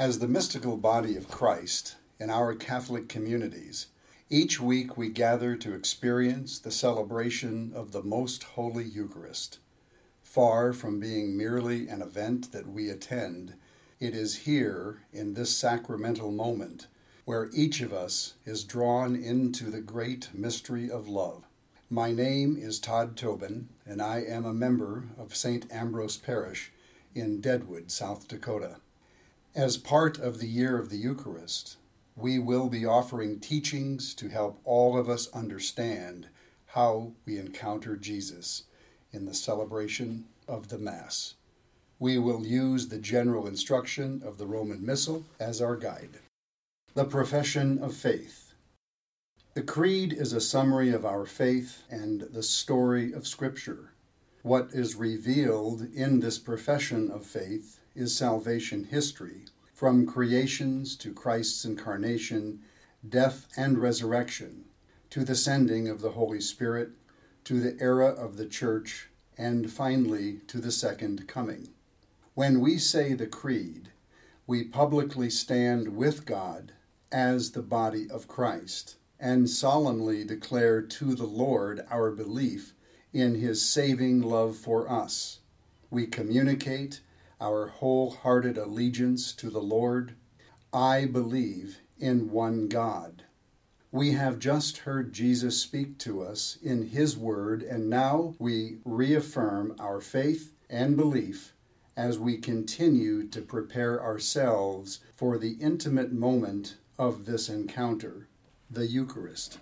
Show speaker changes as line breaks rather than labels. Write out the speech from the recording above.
As the mystical body of Christ in our Catholic communities, each week we gather to experience the celebration of the Most Holy Eucharist. Far from being merely an event that we attend, it is here, in this sacramental moment, where each of us is drawn into the great mystery of love. My name is Todd Tobin, and I am a member of St. Ambrose Parish in Deadwood, South Dakota. As part of the year of the Eucharist, we will be offering teachings to help all of us understand how we encounter Jesus in the celebration of the Mass. We will use the general instruction of the Roman Missal as our guide. The Profession of Faith. The Creed is a summary of our faith and the story of Scripture. What is revealed in this profession of faith is salvation history, from creations to Christ's incarnation, death and resurrection, to the sending of the Holy Spirit, to the era of the Church, and finally to the second coming. When we say the Creed, we publicly stand with God as the body of Christ and solemnly declare to the Lord our belief in his saving love for us. We communicate our wholehearted allegiance to the Lord, I believe in one God. We have just heard Jesus speak to us in His Word, and now we reaffirm our faith and belief as we continue to prepare ourselves for the intimate moment of this encounter, the Eucharist.